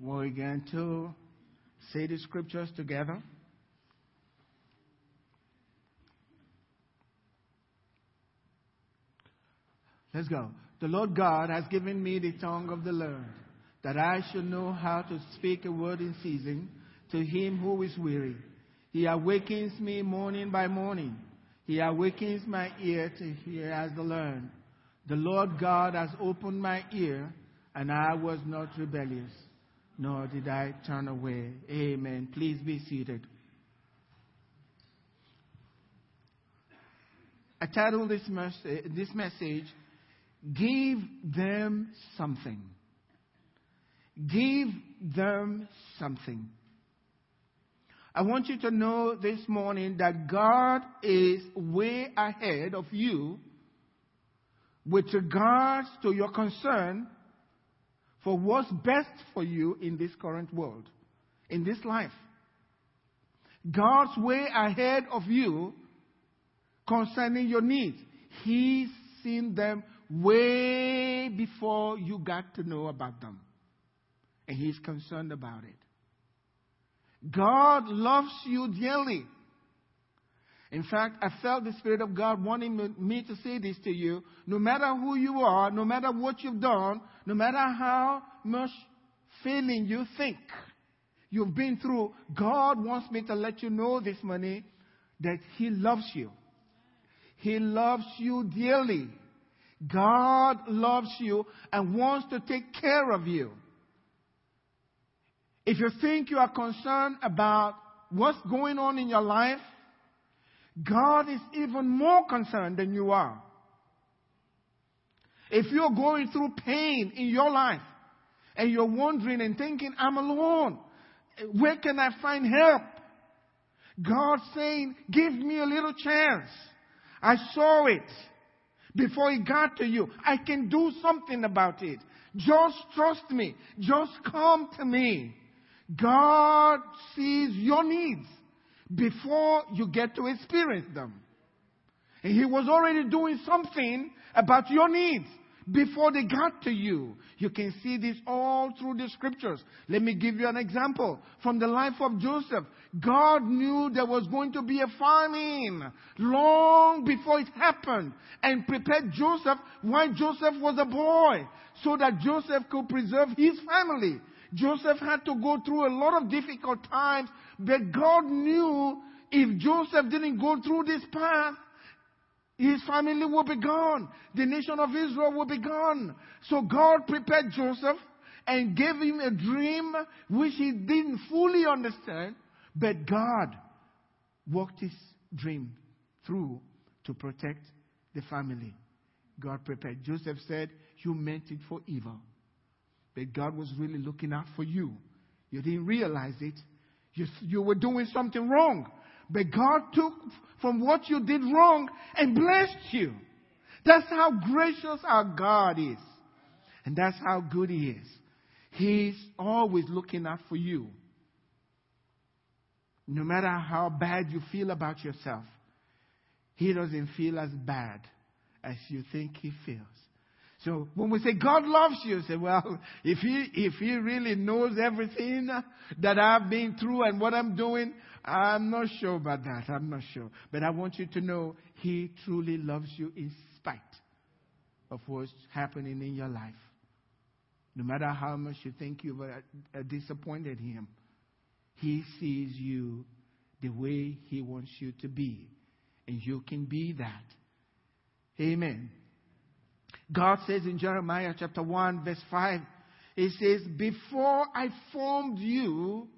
We're going to say the scriptures together. Let's go. The Lord God has given me the tongue of the learned, that I should know how to speak a word in season to him who is weary. He awakens me morning by morning. He awakens my ear to hear as the learned. The Lord God has opened my ear, and I was not rebellious, nor did I turn away. Amen. Please be seated. I titled this, this message, Give Them Something. Give them something. I want you to know this morning that God is way ahead of you with regards to your concern for what's best for you in this current world, in this life. God's way ahead of you concerning your needs. He's seen them way before you got to know about them. And He's concerned about it. God loves you dearly. In fact, I felt the Spirit of God wanting me to say this to you. No matter who you are, no matter what you've done, no matter how much failing you think you've been through, God wants me to let you know this morning that He loves you. He loves you dearly. God loves you and wants to take care of you. If you think you are concerned about what's going on in your life, God is even more concerned than you are. If you're going through pain in your life and you're wondering and thinking, I'm alone, where can I find help? God's saying, give me a little chance. I saw it before it got to you. I can do something about it. Just trust me. Just come to me. God sees your needs before you get to experience them. And He was already doing something about your needs before they got to you. You can see this all through the scriptures. Let me give you an example from the life of Joseph. God knew there was going to be a famine long before it happened and prepared Joseph while Joseph was a boy so that Joseph could preserve his family. Joseph had to go through a lot of difficult times, but God knew if Joseph didn't go through this path, his family will be gone. The nation of Israel will be gone. So God prepared Joseph and gave him a dream which he didn't fully understand, but God worked his dream through to protect the family. God prepared. Joseph said, You meant it for evil but God was really looking out for you. You didn't realize it. You, you were doing something wrong. But God took from what you did wrong and blessed you. That's how gracious our God is. And that's how good He is. He's always looking out for you. No matter how bad you feel about yourself, He doesn't feel as bad as you think He feels. So when we say God loves you, say, well, if he, if he really knows everything that I've been through and what I'm doing, I'm not sure about that. I'm not sure. But I want you to know he truly loves you in spite of what's happening in your life. No matter how much you think you've uh, disappointed him, he sees you the way he wants you to be. And you can be that. Amen. God says in Jeremiah chapter 1, verse 5, He says, Before I formed you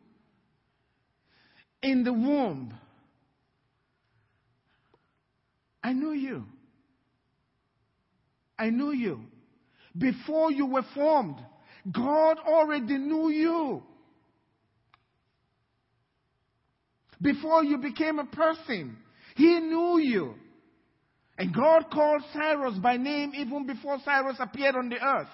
in the womb, I knew you. I knew you. Before you were formed, God already knew you. Before you became a person, He knew you. And God called Cyrus by name even before Cyrus appeared on the earth.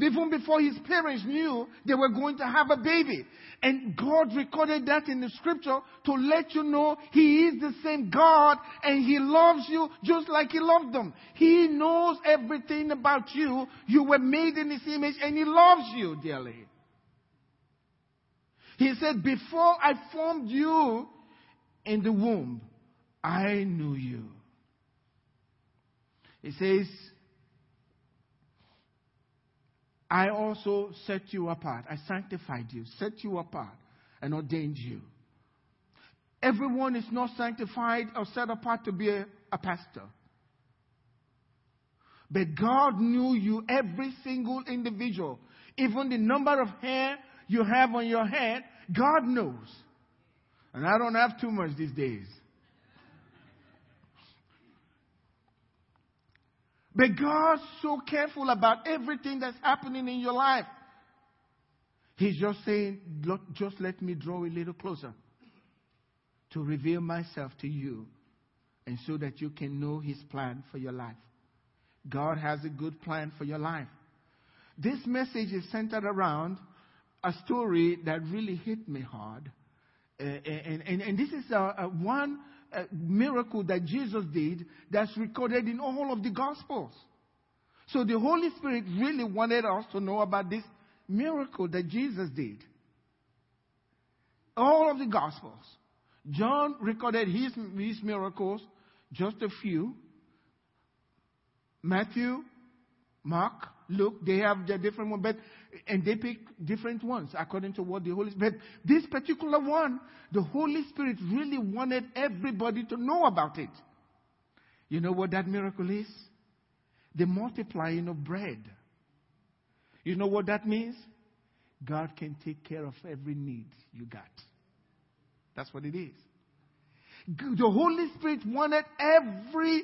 Even before his parents knew they were going to have a baby. And God recorded that in the scripture to let you know He is the same God and He loves you just like He loved them. He knows everything about you. You were made in His image and He loves you dearly. He said, Before I formed you in the womb, I knew you. He says, I also set you apart. I sanctified you, set you apart, and ordained you. Everyone is not sanctified or set apart to be a, a pastor. But God knew you, every single individual. Even the number of hair you have on your head, God knows. And I don't have too much these days. But God's so careful about everything that's happening in your life. He's just saying, just let me draw a little closer to reveal myself to you and so that you can know His plan for your life. God has a good plan for your life. This message is centered around a story that really hit me hard. Uh, and, and, and, this is a, a one miracle that Jesus did that's recorded in all of the Gospels. So the Holy Spirit really wanted us to know about this miracle that Jesus did. All of the Gospels. John recorded his, his miracles, just a few. Matthew, Mark, Luke, they have their different ones, but and they pick different ones according to what the Holy Spirit. But this particular one, the Holy Spirit really wanted everybody to know about it. You know what that miracle is? The multiplying of bread. You know what that means? God can take care of every need you got. That's what it is. The Holy Spirit wanted every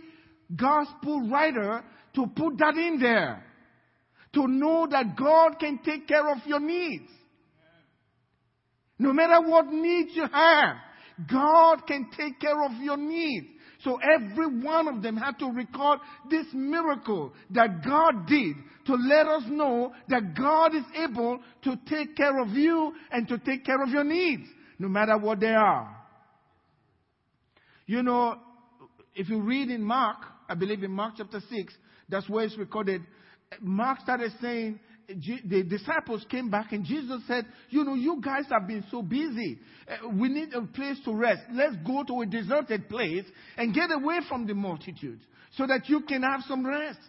gospel writer to put that in there to know that God can take care of your needs. No matter what needs you have, God can take care of your needs. So every one of them had to record this miracle that God did to let us know that God is able to take care of you and to take care of your needs, no matter what they are. You know, if you read in Mark, I believe in Mark chapter 6, that's where it's recorded Mark started saying, the disciples came back and Jesus said, You know, you guys have been so busy. Uh, we need a place to rest. Let's go to a deserted place and get away from the multitude so that you can have some rest.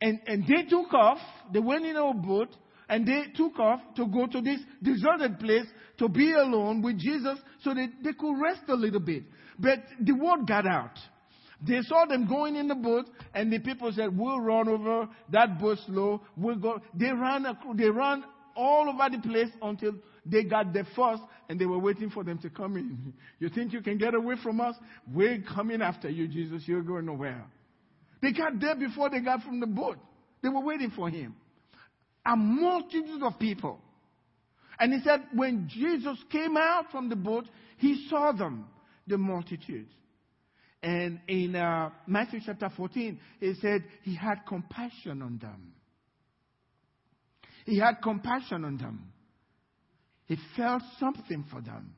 And, and they took off. They went in a boat and they took off to go to this deserted place to be alone with Jesus so that they could rest a little bit. But the word got out. They saw them going in the boat, and the people said, "We'll run over that boat slow. We'll go." They ran. They ran all over the place until they got there first, and they were waiting for them to come in. You think you can get away from us? We're coming after you, Jesus. You're going nowhere. They got there before they got from the boat. They were waiting for him. A multitude of people. And he said, when Jesus came out from the boat, he saw them, the multitudes. And in uh, Matthew chapter 14, he said he had compassion on them. He had compassion on them. He felt something for them.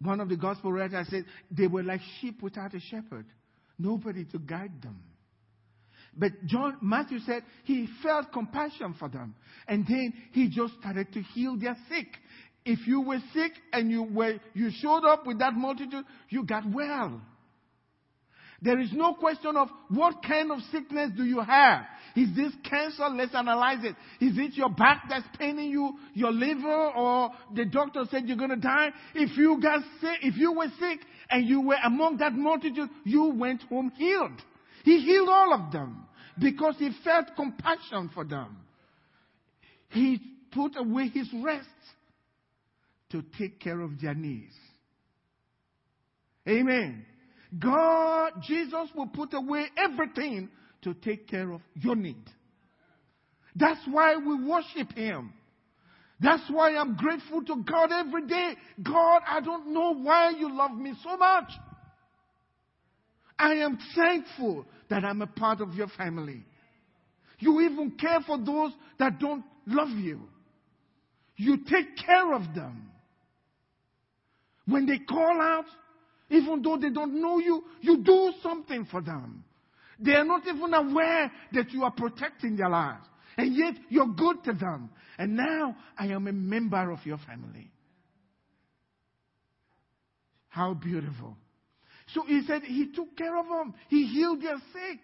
One of the gospel writers said they were like sheep without a shepherd, nobody to guide them. But John Matthew said he felt compassion for them, and then he just started to heal their sick. If you were sick and you were, you showed up with that multitude, you got well. There is no question of what kind of sickness do you have. Is this cancer? Let's analyze it. Is it your back that's paining you, your liver, or the doctor said you're going to die? If you got sick, if you were sick and you were among that multitude, you went home healed. He healed all of them because he felt compassion for them. He put away his rest to take care of their needs. Amen. God, Jesus will put away everything to take care of your need. That's why we worship Him. That's why I'm grateful to God every day. God, I don't know why you love me so much. I am thankful that I'm a part of your family. You even care for those that don't love you. You take care of them. When they call out, even though they don't know you, you do something for them. They are not even aware that you are protecting their lives. And yet you're good to them. And now I am a member of your family. How beautiful. So he said he took care of them. He healed their sick.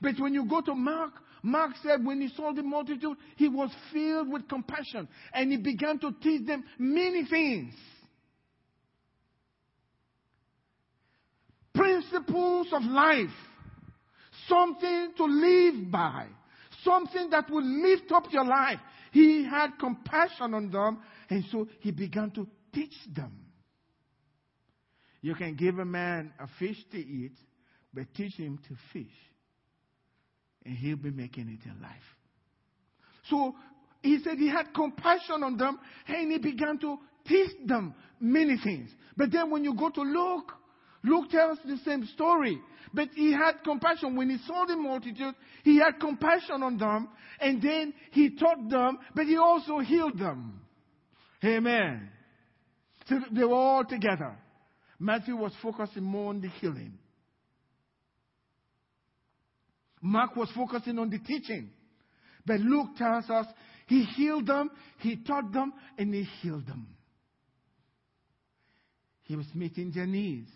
But when you go to Mark, Mark said when he saw the multitude, he was filled with compassion and he began to teach them many things. Principles of life. Something to live by. Something that will lift up your life. He had compassion on them and so he began to teach them. You can give a man a fish to eat, but teach him to fish and he'll be making it in life. So he said he had compassion on them and he began to teach them many things. But then when you go to Luke, Luke tells the same story. But he had compassion. When he saw the multitude, he had compassion on them. And then he taught them, but he also healed them. Amen. So they were all together. Matthew was focusing more on the healing. Mark was focusing on the teaching. But Luke tells us he healed them, he taught them, and he healed them. He was meeting their needs.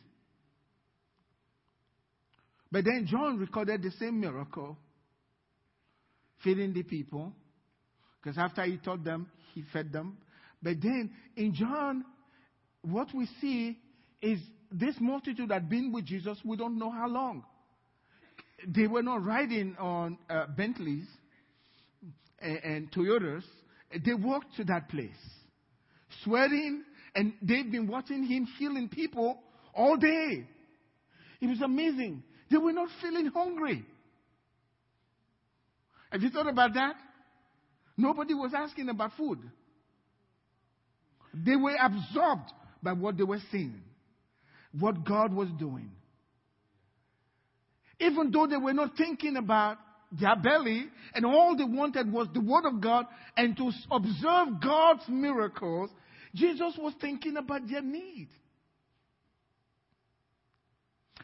But then John recorded the same miracle, feeding the people, because after he taught them, he fed them. But then in John, what we see is this multitude had been with Jesus, we don't know how long they were not riding on uh, Bentleys and, and Toyotas. They walked to that place, sweating, and they've been watching him healing people all day. It was amazing. They were not feeling hungry. Have you thought about that? Nobody was asking about food. They were absorbed by what they were seeing, what God was doing. Even though they were not thinking about their belly, and all they wanted was the Word of God and to observe God's miracles, Jesus was thinking about their need.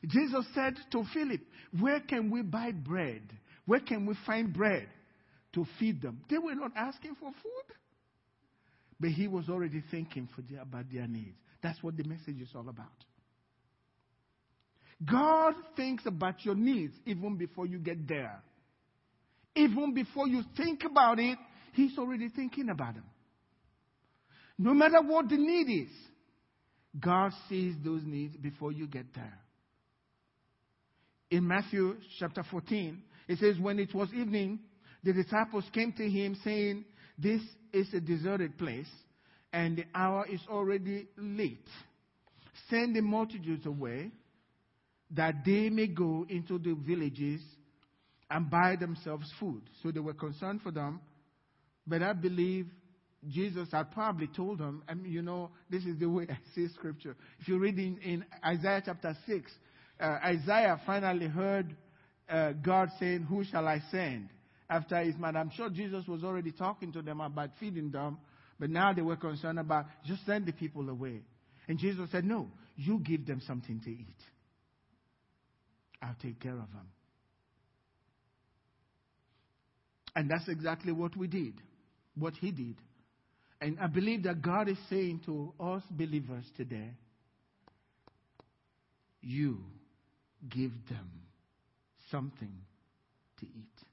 Jesus said to Philip, Where can we buy bread? Where can we find bread to feed them? They were not asking for food, but he was already thinking their, about their needs. That's what the message is all about. God thinks about your needs even before you get there. Even before you think about it, He's already thinking about them. No matter what the need is, God sees those needs before you get there. In Matthew chapter 14, it says, When it was evening, the disciples came to him saying, This is a deserted place, and the hour is already late. Send the multitudes away that they may go into the villages and buy themselves food. So they were concerned for them. But I believe Jesus had probably told them, I mean, you know, this is the way I see scripture. If you read in, in Isaiah chapter 6, uh, Isaiah finally heard uh, God saying, Who shall I send? After his man. I'm sure Jesus was already talking to them about feeding them, but now they were concerned about just send the people away. And Jesus said, No, you give them something to eat. I'll take care of them. And that's exactly what we did, what he did. And I believe that God is saying to us believers today, you give them something to eat.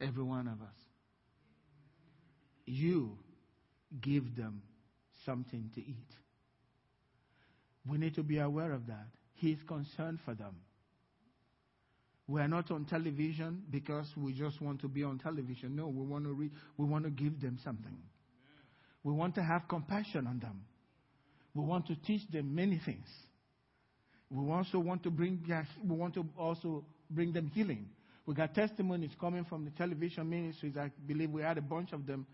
Every one of us. You give them something to eat. We need to be aware of that. He is concerned for them. We are not on television because we just want to be on television. No, we want to re- we want to give them something. We want to have compassion on them. We want to teach them many things. We also want to bring we want to also bring them healing. We got testimonies coming from the television ministries. I believe we had a bunch of them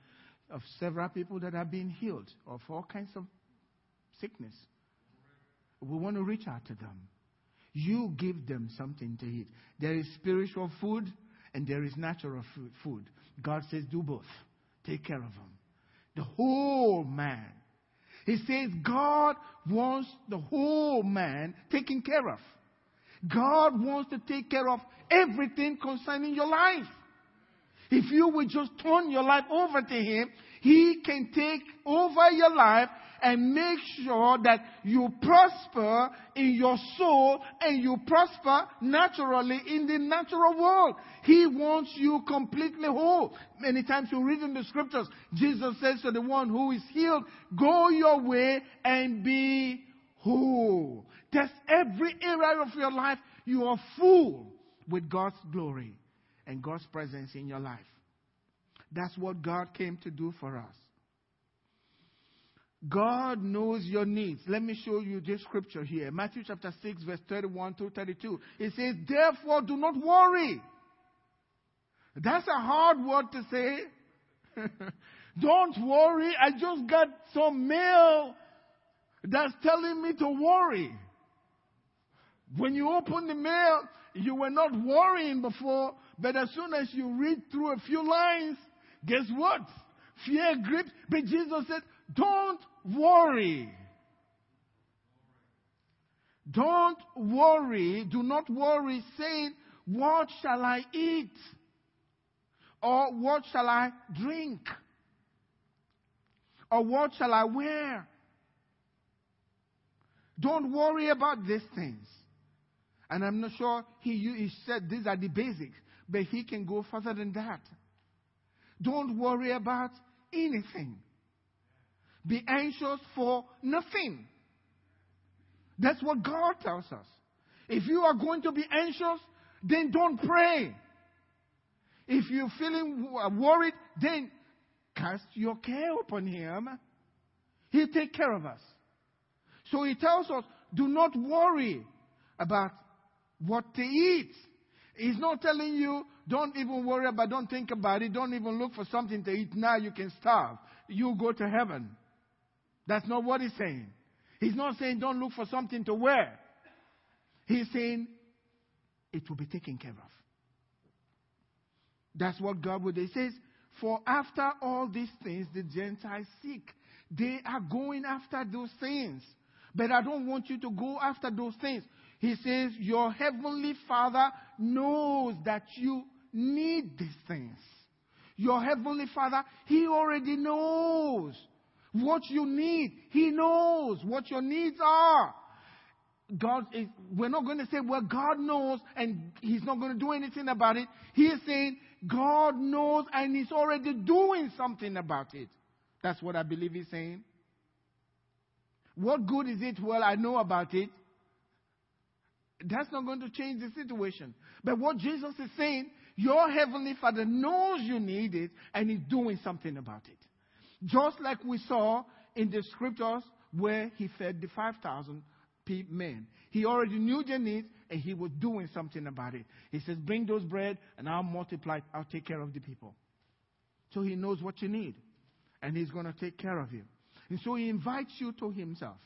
of several people that have been healed of all kinds of sickness. We want to reach out to them. You give them something to eat. There is spiritual food and there is natural food. God says, do both. Take care of them. The whole man. He says God wants the whole man taken care of. God wants to take care of everything concerning your life. If you will just turn your life over to Him, He can take over your life and make sure that you prosper in your soul and you prosper naturally in the natural world. He wants you completely whole. Many times you read in the scriptures, Jesus says to the one who is healed, go your way and be whole. That's every area of your life you are full with God's glory and God's presence in your life. That's what God came to do for us. God knows your needs. Let me show you this scripture here. Matthew chapter 6, verse 31 to 32. It says, Therefore, do not worry. That's a hard word to say. Don't worry. I just got some mail that's telling me to worry. When you open the mail, you were not worrying before, but as soon as you read through a few lines, guess what? Fear grips. But Jesus said, don't worry. Don't worry. Do not worry, saying, What shall I eat? Or what shall I drink? Or what shall I wear? Don't worry about these things. And I'm not sure he, he said these are the basics, but he can go further than that. Don't worry about anything. Be anxious for nothing. That's what God tells us. If you are going to be anxious, then don't pray. If you're feeling uh, worried, then cast your care upon Him. He'll take care of us. So He tells us, do not worry about what to eat. He's not telling you, don't even worry about, don't think about it, don't even look for something to eat now, you can starve. You go to heaven. That's not what he's saying. He's not saying don't look for something to wear. He's saying it will be taken care of. That's what God would. He says, For after all these things the Gentiles seek. They are going after those things. But I don't want you to go after those things. He says, Your heavenly Father knows that you need these things. Your heavenly Father, He already knows what you need. He knows what your needs are. God is, we're not going to say, well, God knows and He's not going to do anything about it. He is saying, God knows and He's already doing something about it. That's what I believe He's saying. What good is it? Well, I know about it. That's not going to change the situation. But what Jesus is saying, your heavenly Father knows you need it and He's doing something about it. Just like we saw in the scriptures where he fed the 5,000 men. He already knew their needs and he was doing something about it. He says, Bring those bread and I'll multiply, I'll take care of the people. So he knows what you need and he's going to take care of you. And so he invites you to himself.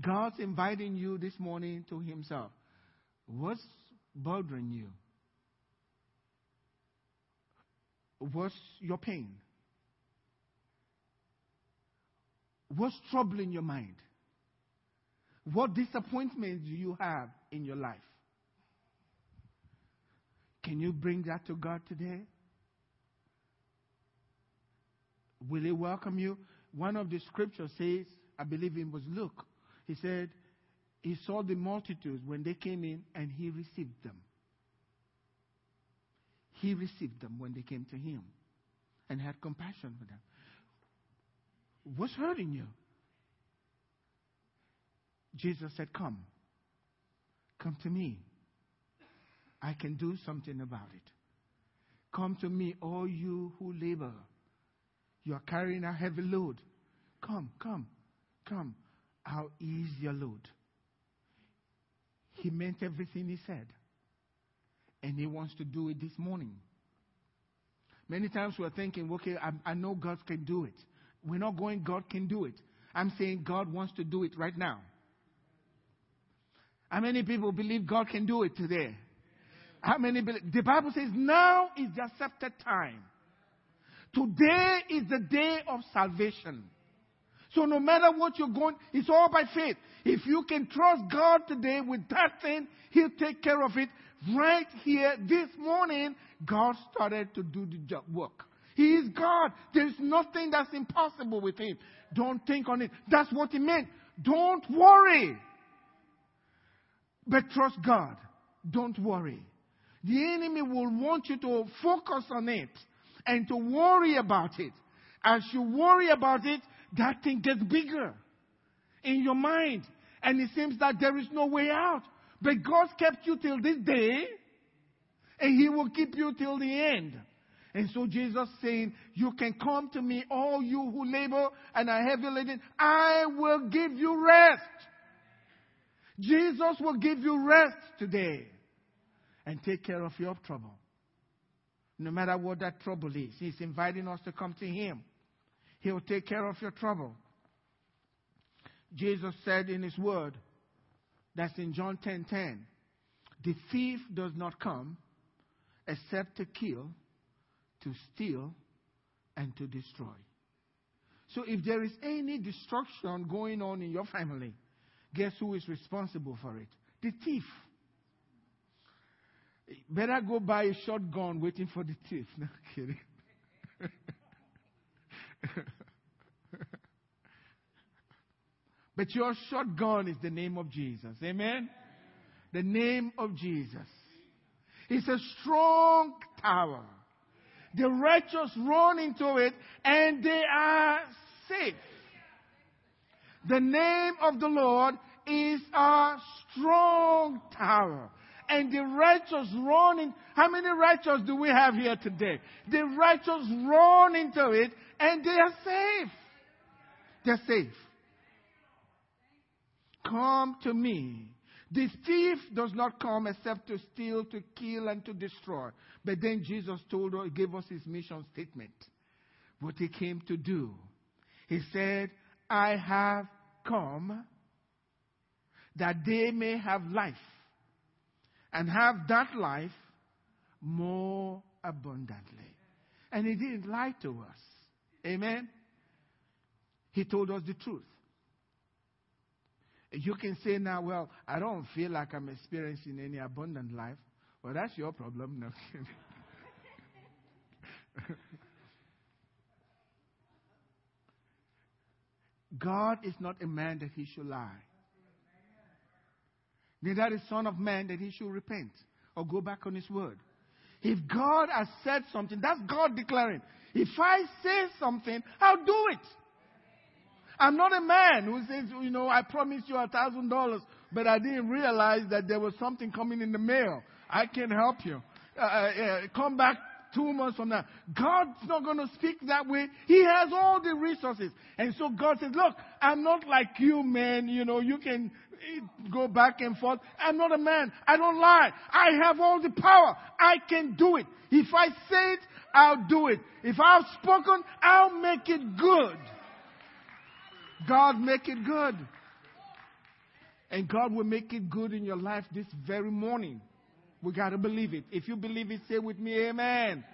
God's inviting you this morning to himself. What's bothering you? What's your pain? What's troubling your mind? What disappointments do you have in your life? Can you bring that to God today? Will He welcome you? One of the scriptures says, I believe it was Luke. He said, He saw the multitudes when they came in and He received them. He received them when they came to him and had compassion for them. What's hurting you? Jesus said, Come. Come to me. I can do something about it. Come to me, all you who labor. You are carrying a heavy load. Come, come, come. I'll ease your load. He meant everything he said. And He wants to do it this morning. Many times we're thinking, okay, I, I know God can do it. We're not going, God can do it. I'm saying God wants to do it right now. How many people believe God can do it today? How many believe? The Bible says now is the accepted time. Today is the day of salvation. So no matter what you're going, it's all by faith. If you can trust God today with that thing, He'll take care of it. Right here, this morning, God started to do the job, work. He is God. There's nothing that's impossible with Him. Don't think on it. That's what He meant. Don't worry. But trust God. Don't worry. The enemy will want you to focus on it and to worry about it. As you worry about it, that thing gets bigger in your mind. And it seems that there is no way out. But God kept you till this day, and He will keep you till the end. And so Jesus saying, You can come to me, all you who labor and are heavy laden, I will give you rest. Jesus will give you rest today and take care of your trouble. No matter what that trouble is, He's inviting us to come to Him. He'll take care of your trouble. Jesus said in His Word, that's in John 10:10, 10, 10, the thief does not come except to kill, to steal, and to destroy. So if there is any destruction going on in your family, guess who is responsible for it? The thief. Better go buy a shotgun waiting for the thief. No kidding. but your shotgun is the name of Jesus. Amen? The name of Jesus. It's a strong tower. The righteous run into it and they are safe. The name of the Lord is a strong tower. And the righteous run in. How many righteous do we have here today? The righteous run into it and they are safe. They're safe. Come to me. The thief does not come except to steal, to kill, and to destroy. But then Jesus told us, gave us his mission statement. What he came to do. He said, I have come that they may have life and have that life more abundantly. And he didn't lie to us. Amen. He told us the truth. You can say now, well, I don't feel like I'm experiencing any abundant life. Well, that's your problem. No. God is not a man that he should lie. Neither is Son of Man that he should repent or go back on his word. If God has said something, that's God declaring. If I say something, I'll do it. I'm not a man who says, you know, I promised you a thousand dollars, but I didn't realize that there was something coming in the mail. I can help you. Uh, uh, come back two months from now. God's not going to speak that way. He has all the resources. And so God says, look, I'm not like you, man. You know, you can go back and forth. I'm not a man. I don't lie. I have all the power. I can do it. If I say it, I'll do it. If I've spoken, I'll make it good. God make it good. And God will make it good in your life this very morning. We got to believe it. If you believe it, say with me, amen. amen.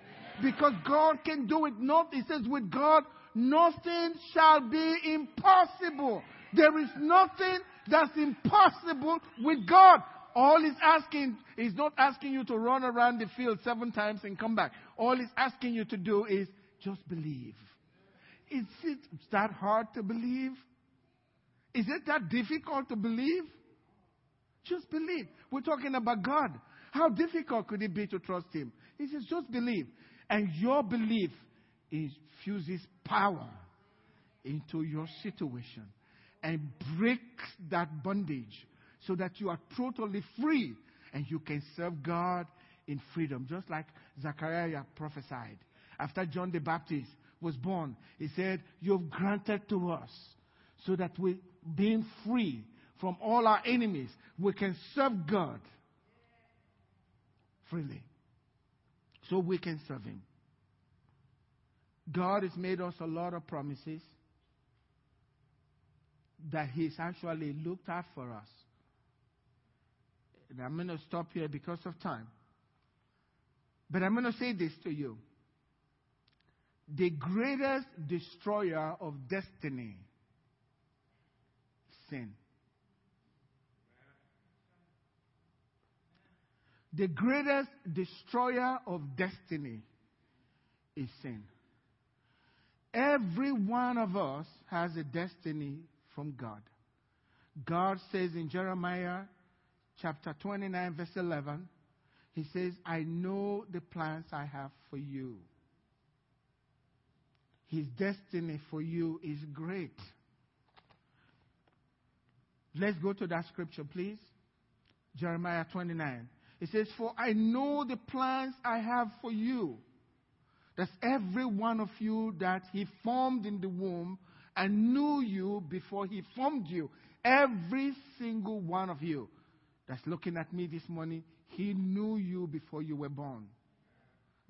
Because God can do it. Not, it says with God, nothing shall be impossible. There is nothing that's impossible with God. All he's asking is not asking you to run around the field seven times and come back. All he's asking you to do is just believe. Is it that hard to believe? Is it that difficult to believe? Just believe. We're talking about God. How difficult could it be to trust Him? He says, just believe. And your belief infuses power into your situation and breaks that bondage so that you are totally free and you can serve God in freedom. Just like Zechariah prophesied. After John the Baptist was born, he said, You've granted to us so that we, being free from all our enemies, we can serve God freely. So we can serve Him. God has made us a lot of promises that He's actually looked out for us. And I'm going to stop here because of time. But I'm going to say this to you. The greatest destroyer of destiny sin. The greatest destroyer of destiny is sin. Every one of us has a destiny from God. God says in Jeremiah chapter 29, verse 11, He says, I know the plans I have for you. His destiny for you is great. Let's go to that scripture, please. Jeremiah 29. It says, For I know the plans I have for you. That's every one of you that He formed in the womb and knew you before He formed you. Every single one of you that's looking at me this morning, He knew you before you were born.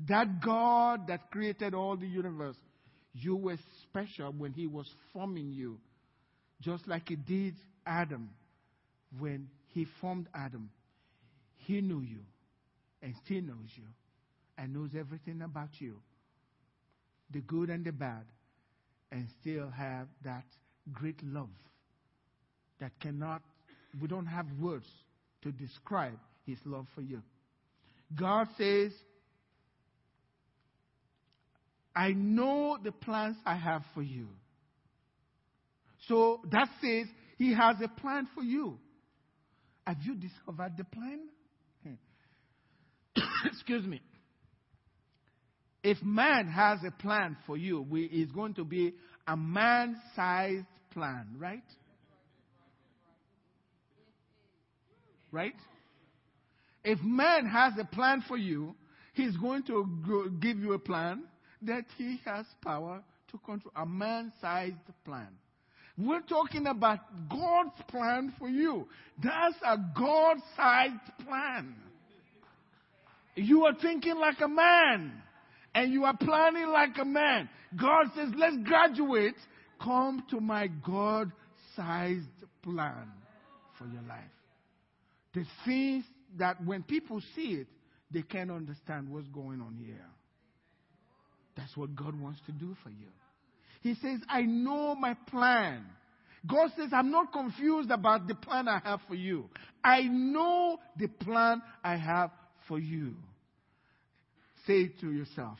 That God that created all the universe, you were special when He was forming you, just like He did Adam when He formed Adam. He knew you and still knows you and knows everything about you, the good and the bad, and still have that great love that cannot, we don't have words to describe his love for you. God says, I know the plans I have for you. So that says he has a plan for you. Have you discovered the plan? Hmm. excuse me, if man has a plan for you, we, it's going to be a man sized plan, right? Right? If man has a plan for you, he's going to give you a plan that he has power to control. A man sized plan. We're talking about God's plan for you. That's a God sized plan. You are thinking like a man and you are planning like a man. God says, let's graduate. Come to my God sized plan for your life. The things that when people see it, they can't understand what's going on here. That's what God wants to do for you. He says, I know my plan. God says, I'm not confused about the plan I have for you. I know the plan I have for you. Say it to yourself.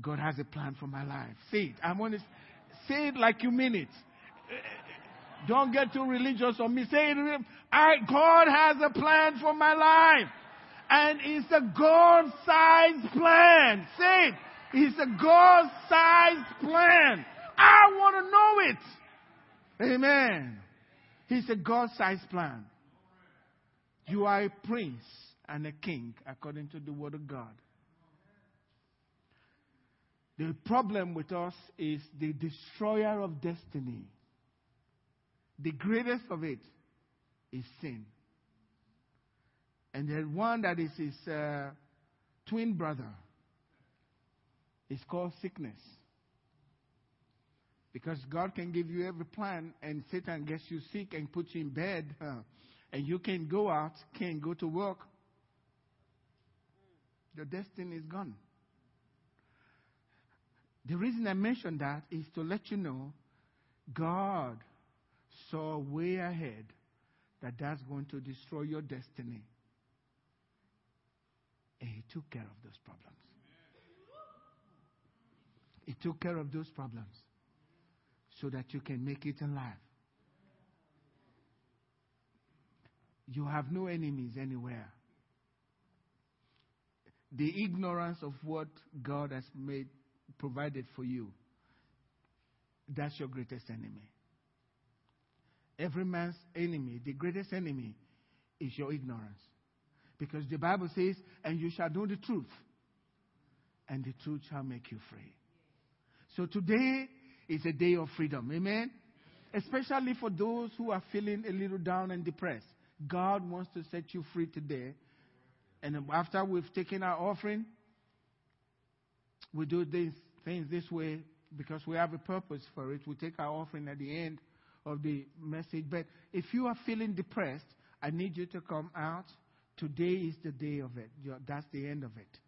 God has a plan for my life. Say it. I want to say it like you mean it. Don't get too religious on me. Say it. I, God has a plan for my life. And it's a God sized plan. Say it. It's a God sized plan. I want to know it. Amen. It's a God sized plan. You are a prince and a king according to the word of God. The problem with us is the destroyer of destiny. The greatest of it is sin. And the one that is his uh, twin brother is called sickness. Because God can give you every plan, and Satan gets you sick and puts you in bed, and you can't go out, can't go to work. Your destiny is gone. The reason I mention that is to let you know God saw way ahead that that's going to destroy your destiny. And He took care of those problems. He took care of those problems so that you can make it in life. You have no enemies anywhere. The ignorance of what God has made provided for you, that's your greatest enemy. Every man's enemy, the greatest enemy, is your ignorance. Because the Bible says, and you shall know the truth, and the truth shall make you free. So today is a day of freedom. Amen? Especially for those who are feeling a little down and depressed. God wants to set you free today. And after we've taken our offering, we do these things this way because we have a purpose for it. We take our offering at the end of the message. But if you are feeling depressed, I need you to come out today is the day of it. That's the end of it.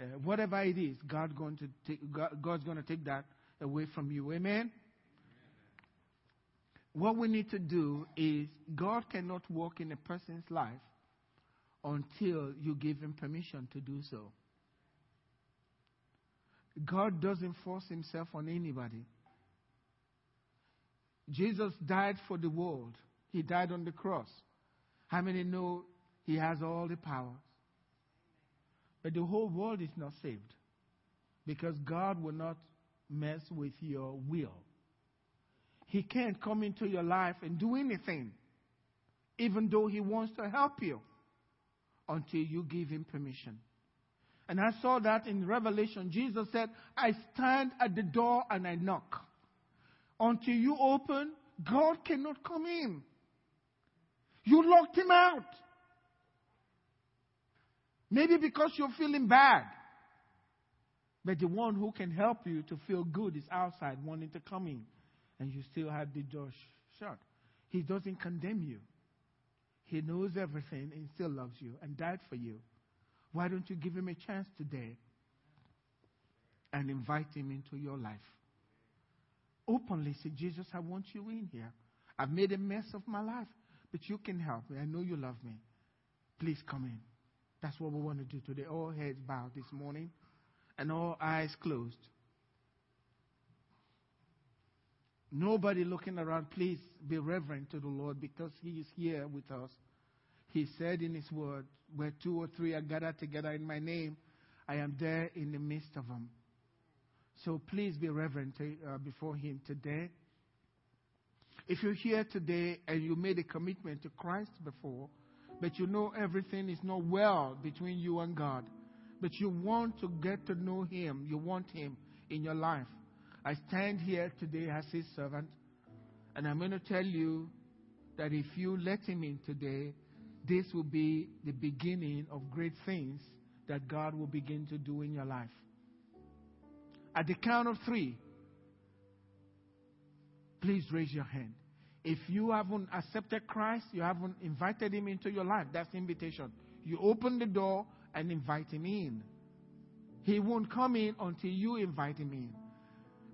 Uh, whatever it is, God going to take, God, God's going to take that away from you. Amen. What we need to do is God cannot work in a person's life until you give him permission to do so. God doesn't force himself on anybody. Jesus died for the world. He died on the cross. How many know he has all the powers? But the whole world is not saved because God will not mess with your will. He can't come into your life and do anything, even though He wants to help you, until you give Him permission. And I saw that in Revelation. Jesus said, I stand at the door and I knock. Until you open, God cannot come in. You locked him out. Maybe because you're feeling bad. But the one who can help you to feel good is outside wanting to come in. And you still have the door shut. He doesn't condemn you. He knows everything and still loves you and died for you. Why don't you give him a chance today and invite him into your life? Openly say, Jesus, I want you in here. I've made a mess of my life, but you can help me. I know you love me. Please come in. That's what we want to do today. All heads bowed this morning and all eyes closed. Nobody looking around. Please be reverent to the Lord because He is here with us. He said in His word, Where two or three are gathered together in my name, I am there in the midst of them. So please be reverent uh, before Him today. If you're here today and you made a commitment to Christ before, but you know everything is not well between you and God, but you want to get to know Him, you want Him in your life. I stand here today as His servant, and I'm going to tell you that if you let Him in today, this will be the beginning of great things that God will begin to do in your life. At the count of three, please raise your hand. If you haven't accepted Christ, you haven't invited Him into your life, that's invitation. You open the door and invite Him in. He won't come in until you invite Him in.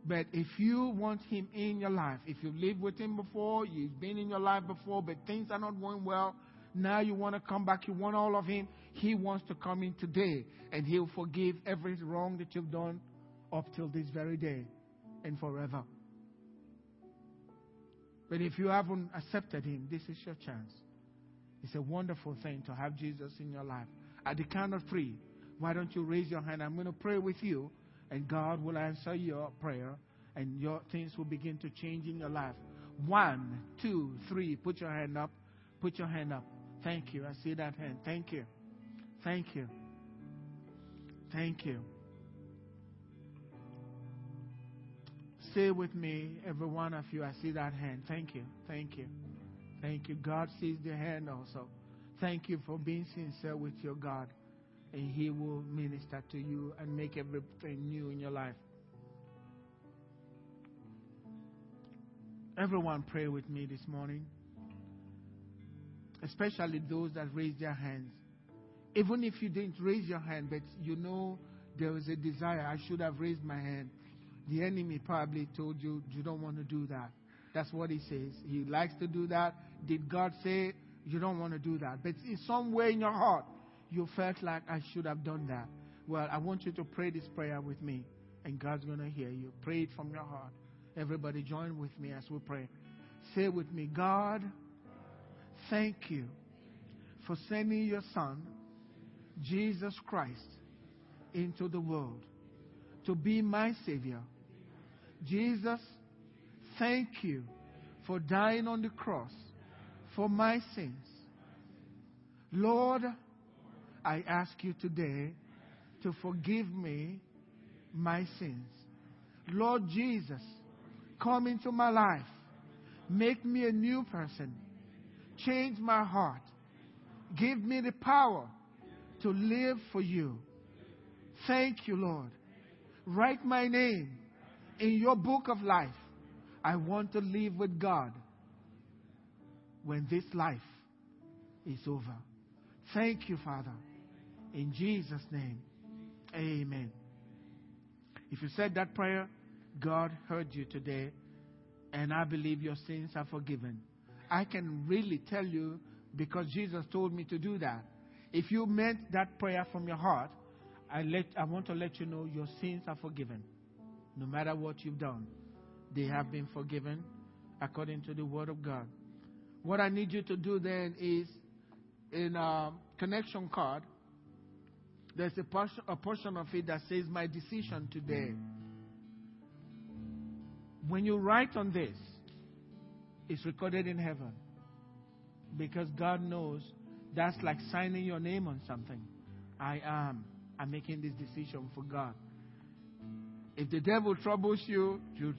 But if you want Him in your life, if you've lived with Him before, you've been in your life before, but things are not going well, now you want to come back, you want all of Him, He wants to come in today and He'll forgive every wrong that you've done up till this very day and forever. But if you haven't accepted Him, this is your chance. It's a wonderful thing to have Jesus in your life. At the count of three, why don't you raise your hand? I'm going to pray with you, and God will answer your prayer, and your things will begin to change in your life. One, two, three. Put your hand up. Put your hand up. Thank you. I see that hand. Thank you. Thank you. Thank you. Say with me, every one of you. I see that hand. Thank you. Thank you. Thank you. God sees the hand also. Thank you for being sincere with your God. And He will minister to you and make everything new in your life. Everyone pray with me this morning especially those that raise their hands. Even if you didn't raise your hand, but you know there was a desire, I should have raised my hand. The enemy probably told you, you don't want to do that. That's what he says. He likes to do that. Did God say you don't want to do that? But in some way in your heart, you felt like I should have done that. Well, I want you to pray this prayer with me, and God's going to hear you. Pray it from your heart. Everybody join with me as we pray. Say with me, God, Thank you for sending your Son, Jesus Christ, into the world to be my Savior. Jesus, thank you for dying on the cross for my sins. Lord, I ask you today to forgive me my sins. Lord Jesus, come into my life. Make me a new person. Change my heart. Give me the power to live for you. Thank you, Lord. Write my name in your book of life. I want to live with God when this life is over. Thank you, Father. In Jesus' name, amen. If you said that prayer, God heard you today, and I believe your sins are forgiven. I can really tell you because Jesus told me to do that. If you meant that prayer from your heart, I, let, I want to let you know your sins are forgiven. No matter what you've done, they have been forgiven according to the Word of God. What I need you to do then is in a connection card, there's a portion, a portion of it that says, My decision today. When you write on this, it's recorded in heaven. Because God knows that's like signing your name on something. I am. I'm making this decision for God. If the devil troubles you, you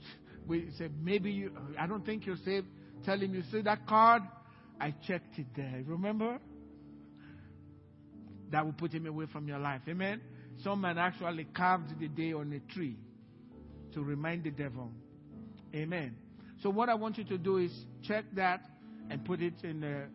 we say maybe you. I don't think you're saved. Tell him you see that card. I checked it there. Remember? That will put him away from your life. Amen. Some man actually carved the day on a tree to remind the devil. Amen. So what I want you to do is check that and put it in the